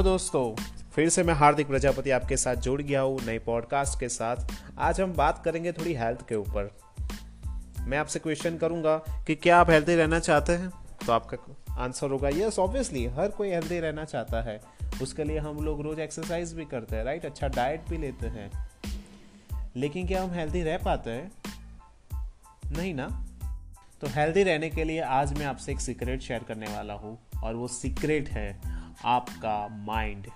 नमस्कार दोस्तों, फिर से मैं हार्दिक प्रजापति आपके साथ जुड़ गया हूँ नए पॉडकास्ट के साथ। आज हम बात करेंगे थोड़ी हेल्थ के ऊपर। मैं आपसे क्वेश्चन करूँगा कि क्या आप हेल्थी रहना चाहते हैं? तो आपका आंसर होगा यस ऑब्वियसली हर कोई हेल्थी रहना चाहता है। उसके लिए हम लोग रोज एक्सरसाइज भी करते हैं राइट अच्छा डाइट भी लेते हैं। लेकिन क्या हम हेल्थी रह पाते हैं? नहीं ना? तो हेल्दी रहने के लिए आज मैं आपसे एक सीक्रेट शेयर करने वाला हूँ और वो सीक्रेट है। आपका माइंड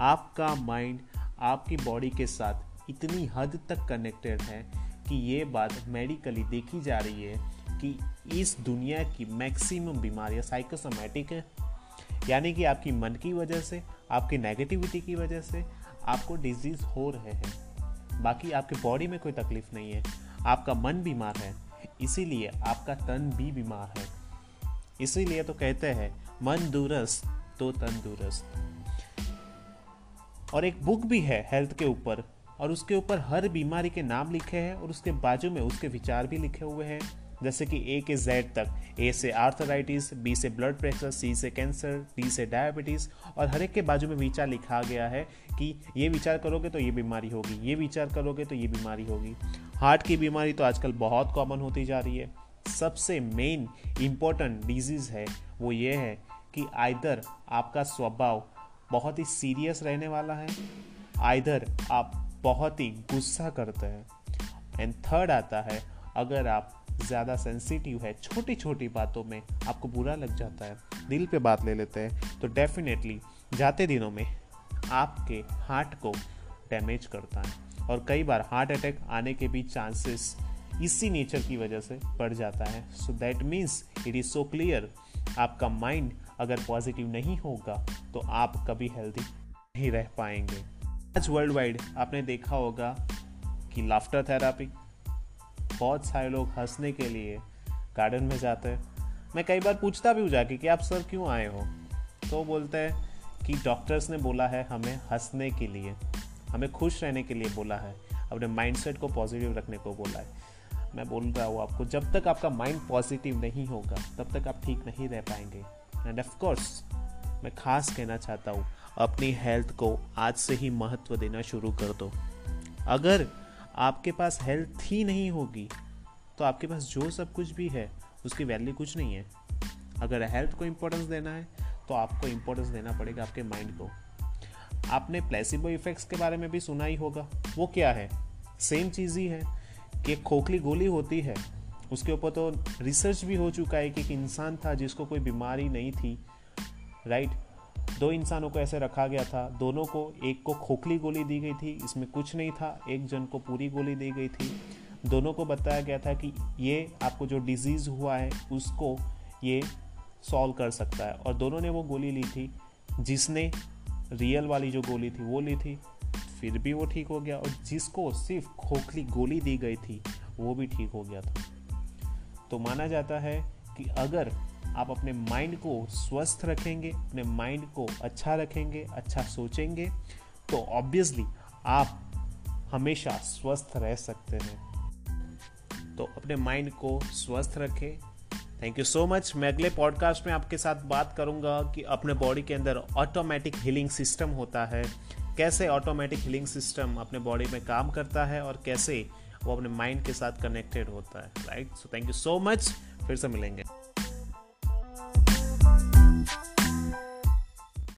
आपका माइंड आपकी बॉडी के साथ इतनी हद तक कनेक्टेड है कि ये बात मेडिकली देखी जा रही है कि इस दुनिया की मैक्सिमम बीमारियाँ साइकोसोमेटिक है। यानी कि आपकी मन की वजह से, आपकी नेगेटिविटी की वजह से आपको डिज़ीज़ हो रहे हैं। बाकी आपके बॉडी में कोई तकलीफ़ नहीं है। आपका मन बीमार है। इसीलिए आपका तन भी बीमार है। इसीलिए तो कहते हैं, मन दूरस्त तो तंदुरुस्त। और एक बुक भी है हेल्थ के ऊपर, और उसके ऊपर हर बीमारी के नाम लिखे हैं, और उसके बाजू में उसके विचार भी लिखे हुए हैं, जैसे कि ए के जेड तक। ए से आर्थराइटिस बी से ब्लड प्रेशर सी से कैंसर डी से डायबिटीज़ और हर एक के बाजू में विचार लिखा गया है कि ये विचार करोगे तो ये बीमारी होगी, ये विचार करोगे तो ये बीमारी होगी। हार्ट की बीमारी तो आजकल बहुत कॉमन होती जा रही है। सबसे मेन इम्पोर्टेंट डिज़ीज़ है, वो ये है कि आइधर आपका स्वभाव बहुत ही सीरियस रहने वाला है। आइधर आप बहुत ही गुस्सा करते हैं। एंड थर्ड आता है, अगर आप ज़्यादा सेंसिटिव है छोटी छोटी बातों में आपको बुरा लग जाता है, दिल पे बात ले लेते हैं तो डेफिनेटली जाते दिनों में आपके हार्ट को डैमेज करता है। और कई बार हार्ट अटैक आने के भी चांसेस इसी नेचर की वजह से बढ़ जाता है। So that means it is so clear आपका माइंड अगर पॉजिटिव नहीं होगा तो आप कभी हेल्दी नहीं रह पाएँगे। आज वर्ल्ड वाइड आपने देखा होगा कि लाफ्टर थेरापी बहुत सारे लोग हंसने के लिए गार्डन में जाते हैं। मैं कई बार पूछता भी हूँ जाके कि आप सर क्यों आए हो? तो बोलते हैं कि डॉक्टर्स ने बोला है हमें हंसने के लिए, हमें खुश रहने के लिए बोला है, अपने माइंडसेट को पॉजिटिव रखने को बोला है। मैं बोल रहा हूँ आपको, जब तक आपका माइंड पॉजिटिव नहीं होगा, तब तक आप ठीक नहीं रह पाएँगे। एंड ऑफ़ कोर्स मैं खास कहना चाहता हूँ, अपनी हेल्थ को आज से ही महत्व देना शुरू कर दो। अगर आपके पास हेल्थ ही नहीं होगी तो आपके पास जो सब कुछ भी है, उसकी वैल्यू कुछ नहीं है। अगर हेल्थ को इम्पोर्टेंस देना है तो आपको इम्पोर्टेंस देना पड़ेगा आपके माइंड को। आपने प्लेसिबो इफेक्ट्स के बारे में भी सुना ही होगा, वो क्या है? सेम चीज़ ही है कि खोखली गोली होती है उसके ऊपर तो रिसर्च भी हो चुका है कि एक इंसान था जिसको कोई बीमारी नहीं थी राइट दो इंसानों को ऐसे रखा गया था, दोनों को, एक को खोखली गोली दी गई थी, इसमें कुछ नहीं था, एक जन को पूरी गोली दी गई थी। दोनों को बताया गया था कि ये आपको जो डिज़ीज़ हुआ है, उसको ये सॉल्व कर सकता है। और दोनों ने वो गोली ली थी, जिसने रियल वाली जो गोली थी, वो ली थी, फिर भी वो ठीक हो गया। और जिसको सिर्फ़ खोखली गोली दी गई थी, वो भी ठीक हो गया था। तो माना जाता है कि अगर आप अपने माइंड को स्वस्थ रखेंगे, अपने माइंड को अच्छा रखेंगे अच्छा सोचेंगे तो ऑब्वियसली आप हमेशा स्वस्थ रह सकते हैं। तो अपने माइंड को स्वस्थ रखें। थैंक यू सो मच मैं अगले पॉडकास्ट में आपके साथ बात करूँगा कि अपने बॉडी के अंदर ऑटोमेटिक हीलिंग सिस्टम होता है। कैसे ऑटोमेटिक हीलिंग सिस्टम अपने बॉडी में काम करता है और कैसे वो अपने माइंड के साथ कनेक्टेड होता है right so thank you so much फिर से मिलेंगे।